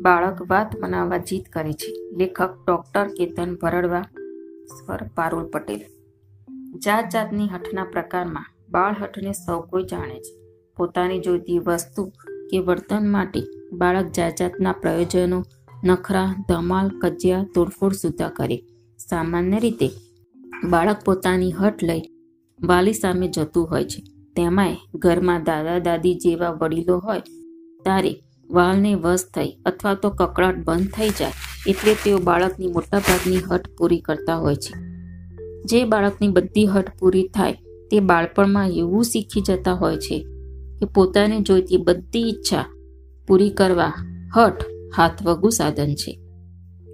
બાળક વાત મનાવવા જીત કરે છે. લેખક ડોક્ટર કેતન ભરડવા, સ્વર પારુલ પટેલ. જાત જાતની હઠના પ્રકારમાં બાળહઠને સૌ કોઈ જાણે છે. પોતાની જોઈતી વસ્તુ કે વર્તન માટે બાળક જાત જાતના પ્રયોજનો, નખરા, ધમાલ, કજિયા, તોડફોડ સુધા કરે. સામાન્ય રીતે બાળક પોતાની હઠ લઈ વાલી સામે જતું હોય છે. તેમાંય ઘરમાં દાદા દાદી જેવા વડીલો હોય, ત્યારે વાળને વશ થઈ અથવા તો કકળાટ બંધ થઈ જાય એટલે તેઓ બાળકની મોટાભાગની હઠ પૂરી કરતા હોય છે. જે બાળકની બધી હઠ પૂરી થાય તે બાળપણમાં એવું શીખી જતા હોય છે કે પોતાને જોઈતી બધી ઈચ્છા પૂરી કરવા હઠ હાથવગું સાધન છે.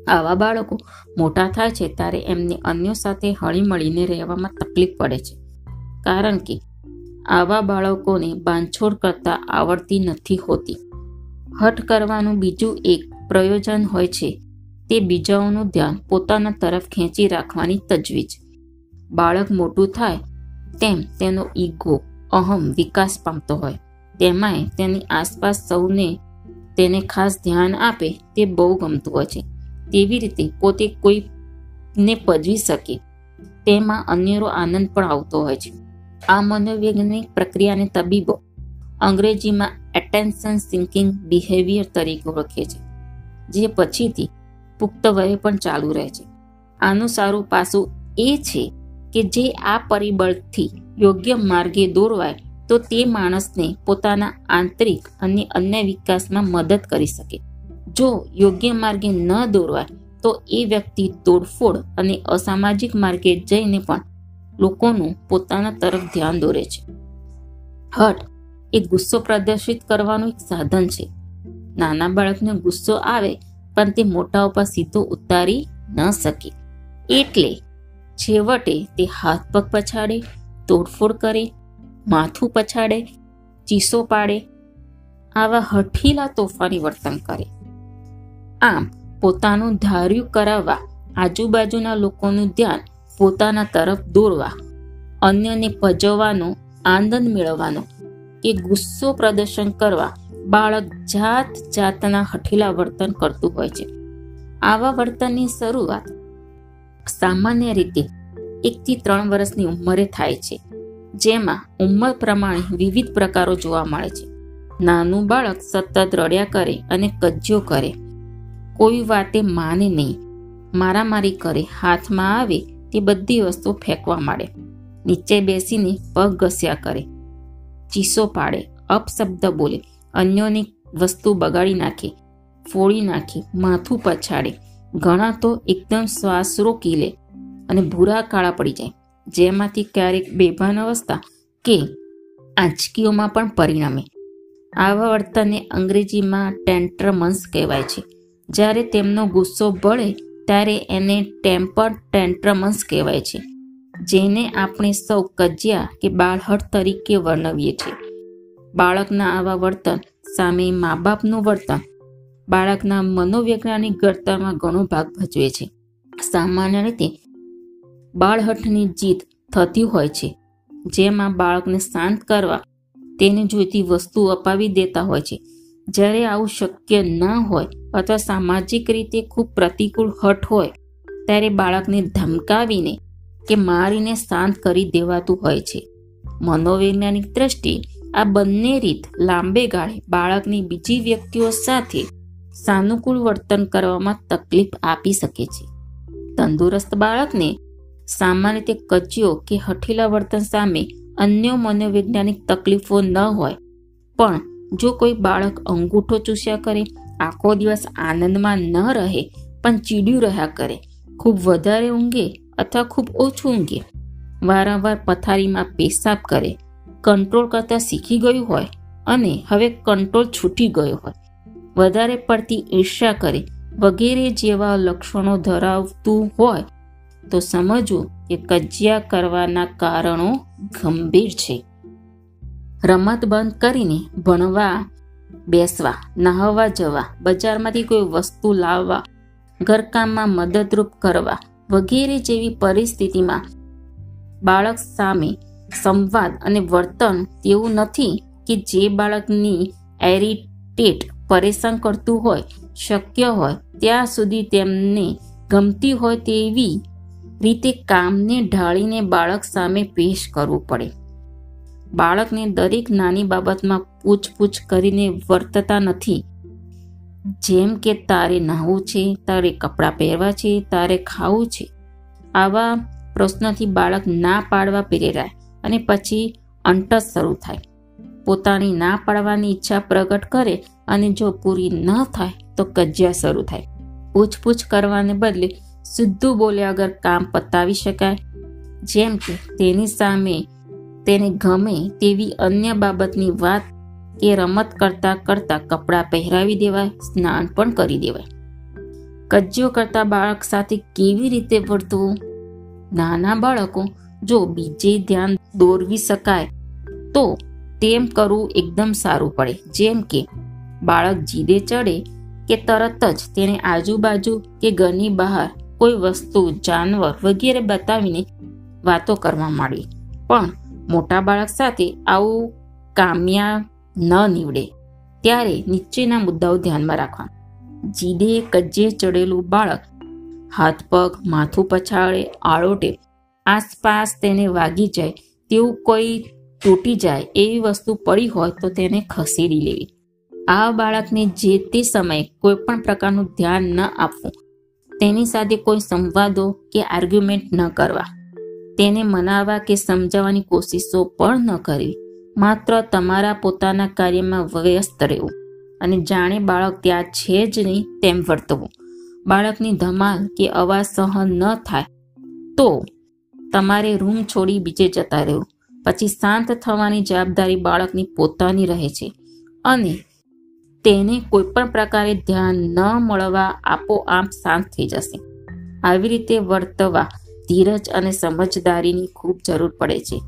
આવા બાળકો મોટા થાય છે ત્યારે એમને અન્યો સાથે હળીમળીને રહેવામાં તકલીફ પડે છે. કારણ કે આવા બાળકોને બાંધછોડ કરતા આવડતી નથી હોતી. હઠ કરવાનું બીજું એક પ્રયોજન હોય છે. તે બીજાઓનું ધ્યાન પોતાના તરફ ખેંચી રાખવાની તજવીજ. બાળક મોટું થાય તેમ તેનો ઈગો અહમ વિકાસ પામતો હોય. તેમાંય તેની આસપાસ સૌને તેને ખાસ ધ્યાન આપે તે બહુ ગમતું હોય છે. તેવી રીતે પોતે કોઈને પજવી શકે તેમાં અન્યરો આનંદ પણ આવતો હોય છે. આ મનોવૈજ્ઞાનિક પ્રક્રિયાને તબીબો અંગ્રેજીમાં એટેન્શન સિંકિંગ બિહેવિયર તરીકે ઓળખે છે, જે પછીથી પુખ્ત વયે પણ ચાલુ રહે છે. આનું સારું પાસું એ છે કે જે આ પરિબળથી યોગ્ય માર્ગે દોરવાય, તો તે માણસને પોતાના આંતરિક અને અન્ય વિકાસમાં મદદ કરી શકે. જો યોગ્ય માર્ગે ન દોરવાય, તો એ વ્યક્તિ તોડફોડ અને અસામાજિક માર્ગે જઈને પણ લોકોનું પોતાના તરફ ધ્યાન દોરે છે. હટ એ ગુસ્સો પ્રદર્શિત કરવાનું એક સાધન છે. નાના બાળકને ગુસ્સો આવે, પણ તે મોટા ઉપર સીધો ઉતારી ન શકે. એટલે છેવટે તે હાથ પગ પછાડે, તોડફોડ કરે, માથું પછાડે, ચીસો પાડે, આવા હઠીલા તોફાની વર્તન કરે. આમ પોતાનું ધાર્યું કરાવવા, આજુબાજુના લોકોનું ધ્યાન પોતાના તરફ દોરવા, અન્યને પજવવાનો, આનંદ મેળવવાનો કે ગુસ્સો પ્રદર્શન કરવા બાળક જાત જાતના હઠીલા વર્તન કરતું હોય છે. આવા વર્તનની શરૂઆત સામાન્ય રીતે એકથી ત્રણ વર્ષની ઉંમરે થાય છે, જેમાં ઉંમર પ્રમાણે વિવિધ પ્રકારો જોવા મળે છે. નાનું બાળક સતત રડ્યા કરે અને કજ્જો કરે. કોઈ વાતે માને નહીં. મારામારી કરે, હાથમાં આવે તે બધી વસ્તુ ફેંકવા માંડે. નીચે બેસીને પગ ઘસ્યા કરે. ચીસો પાડે, અપશબ્દ બોલે, અન્યોની વસ્તુ બગાડી નાખે, ફોડી નાખે, માથું પછાડે. ઘણા તો એકદમ શ્વાસ રોકી લે અને ભૂરા કાળા પડી જાય. જેમાંથી ક્યારેક બેભાન અવસ્થા કે આંચકીઓમાં પણ પરિણમે. આવા વર્તનને અંગ્રેજીમાં ટેન્ટ્રમન્સ કહેવાય છે. જ્યારે તેમનો ગુસ્સો બળે, ત્યારે એને ટેમ્પર ટેન્ટ્રમન્સ કહેવાય છે. જેને આપણે સૌ કજિયા કે બાળહટ તરીકે વર્ણવીએ છીએ. બાળકના આવા વર્તન સામે મા બાપનું વર્તન બાળકના મનોવૈજ્ઞાનિક ઘડતરમાં ઘણો ભાગ ભજવે છે. સામાન્ય રીતે બાળહઠની જીત થતી હોય છે, જેમાં બાળકને શાંત કરવા તેને જોઈતી વસ્તુ અપાવી દેતા હોય છે. જ્યારે આવું શક્ય ન હોય અથવા સામાજિક રીતે ખૂબ પ્રતિકૂળ હઠ હોય, ત્યારે બાળકને ધમકાવીને કે મારીને શાંત કરી દેવાતું હોય છે. મનોવૈજ્ઞાનિક દ્રષ્ટિએ આ બંને રીત લાંબે ગાળે બાળકની બીજી વ્યક્તિઓ સાથે સાનુકૂળ વર્તન કરવામાં તકલીફ આપી શકે છે. તંદુરસ્ત બાળકને સામાન્ય રીતે કચ્યો કે હઠીલા વર્તન સામે અન્ય મનોવૈજ્ઞાનિક તકલીફો ન હોય. પણ જો કોઈ બાળક અંગૂઠો ચૂસ્યા કરે, આખો દિવસ આનંદમાં ન રહે, પણ ચીડ્યું રહ્યા કરે, ખૂબ વધારે ઊંઘે અથવા ખૂબ ઓછું ઊંઘે. વારંવાર પથારીમાં પેશાબ કરે, કંટ્રોલ કરતાં શીખી ગયું હોય અને હવે કંટ્રોલ છૂટી ગયો હોય. વધારે પડતી ઈર્ષ્યા કરે, વગેરે જેવા લક્ષણો ધરાવતું હોય, તો સમજવું કે કજિયા કરવાના કારણો ગંભીર છે. રમત બંધ કરીને ભણવા, બેસવા, નહાવા જવા, બજારમાંથી કોઈ વસ્તુ લાવવા, ઘરકામમાં મદદરૂપ કરવા વગેરે જેવી પરિસ્થિતિમાં બાળક સામે સંવાદ અને વર્તન તેવું નથી કે જે બાળકની એરિટેટ પરેશાન કરતું હોય, શક્ય હોય, ત્યાં સુધી તેમને ગમતી હોય તેવી રીતે કામને ઢાળીને બાળક સામે પેશ કરવું પડે. બાળકને દરેક નાની બાબતમાં પૂછપૂછ કરીને વર્તતા નથી. જેમ કે તારે નહાવું છે, તારે કપડાં પહેરવા છે, તારે ખાવું છે. આવા પ્રશ્નથી બાળક ના પાડવા પ્રેરાય અને પછી અંટસ શરૂ થાય. પોતાની ના પાડવાની ઈચ્છા પ્રગટ કરે અને જો પૂરી ન થાય તો કજિયા શરૂ થાય. પૂછપૂછ કરવાને બદલે સીધું બોલ્યા વગર કામ પતાવી શકાય. જેમ કે તેની સામે તેને ગમે તેવી અન્ય બાબતની વાત કે રમત કરતા કરતા કપડાં પહેરાવી દેવાય, સ્નાન પણ કરી દેવાય. કજ્જો કરતા બાળક સાથે કેવી રીતે વર્તવું નાના બાળકો જો બીજે ધ્યાન દોરવી શકાય, તો તેમ કરવું એકદમ સારું પડે. જેમ કે, બાળક જીદે ચડે કે તરત જ તેને આજુબાજુ કે ઘરની બહાર કોઈ વસ્તુ, જાનવર વગેરે બતાવીને વાતો કરવા માંડી. પણ મોટા બાળક સાથે આવું કામ્યા ન નીવડે. ત્યારે નીચેના મુદ્દાઓ ધ્યાનમાં રાખવા જીદે કજ્જે ચડેલું બાળક, હાથ પગ, માથું પછાડે, આળોટે, આસપાસ તેને વાગી જાય, તેવું કોઈ તૂટી જાય એવી વસ્તુ પડી હોય તો તેને ખસેડી લેવી. આ બાળકને જે તે સમયે કોઈ પણ પ્રકારનું ધ્યાન ન આપવું, તેની સાથે કોઈ સંવાદો કે આર્ગ્યુમેન્ટ ન કરવા, તેને મનાવવા કે સમજાવવાની કોશિશો પણ ન કરવી. માત્ર તમારા પોતાના કાર્યમાં વ્યસ્ત રહેવું અને જાણે બાળક ત્યાં છે જ નહીં તેમ વર્તવું. બાળકની ધમાલ કે અવાજ સહન ન થાય તો તમારે રૂમ છોડી બીજે જતા રહેવું. પછી શાંત થવાની જવાબદારી બાળકની પોતાની રહે છે અને તેને કોઈ પણ પ્રકારે ધ્યાન ન મળવા આપોઆપ શાંત થઈ જશે. આવી રીતે વર્તવા ધીરજ અને સમજદારીની ખૂબ જરૂર પડે છે.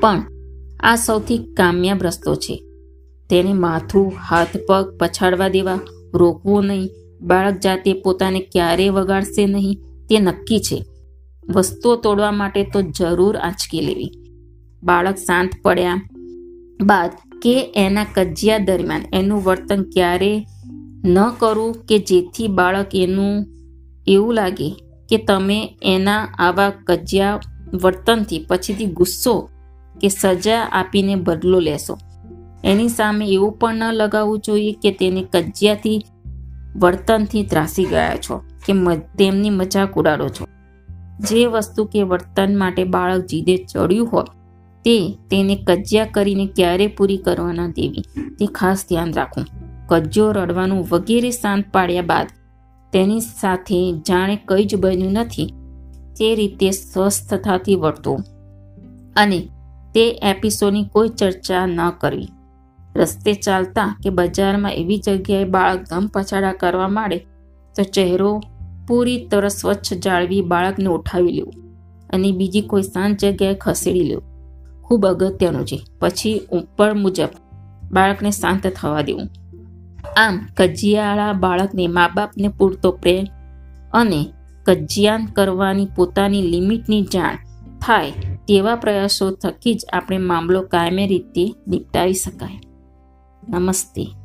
પણ આ સૌથી કામ્યાબ રસ્તો છે. તેને માથું, હાથ, પગ પછાડવા દેવા, રોકવું નહીં. બાળક જાતે પોતાને ક્યારે વગાડશે નહીં તે નક્કી છે. વસ્તુઓ તોડવા માટે તો જરૂર આંચકી લેવી. બાળક શાંત પડ્યા બાદ કે એના કજિયા દરમિયાન એનું વર્તન ક્યારે ન કરવું કે જેથી બાળક એનું એવું લાગે કે તમે એના આવા કજિયા વર્તનથી પછીથી ગુસ્સો કે સજા આપીને બદલો લેશો. એની સામે એવું પણ ન લગાવવું જોઈએ કે તેને કજિયાથી, વર્તનથી ત્રાસી ગયા છો કે તેમની મજાક ઉડાડો છો. જે વસ્તુ કે વર્તન માટે બાળક જીદે ચડ્યું હોય, તે તેને કજિયા કરીને ક્યારે પૂરી કરવાના દેવી, તે ખાસ ધ્યાન રાખવું. કજ્જો રડવાનું વગેરે શાંત પાડ્યા બાદ તેની સાથે જાણે કંઈ જ બન્યું નથી, તે રીતે સ્વસ્થતાથી વર્તવું. અને તે એપિસોડની કોઈ ચર્ચા ન કરવી. રસ્તે ચાલતા કે બજારમાં એવી જગ્યાએ બાળક ધમ પછાડા કરવા માંડે, તો ચહેરો પૂરી તરફ સ્વચ્છ જાળવી બાળકને ઉઠાવી લેવું અને બીજી કોઈ શાંત જગ્યાએ ખસેડી લેવું. ખૂબ અગત્યનું છે. પછી ઉપર મુજબ બાળકને શાંત થવા દેવું. આમ કજિયાળા બાળકને મા બાપને પૂરતો પ્રેમ અને કજિયાન કરવાની પોતાની લિમિટની જાણ થાય તેવા પ્રયાસો થકી જ આપણે મામલો કાયમી રીતે નિપટાવી શકાય. નમસ્તે.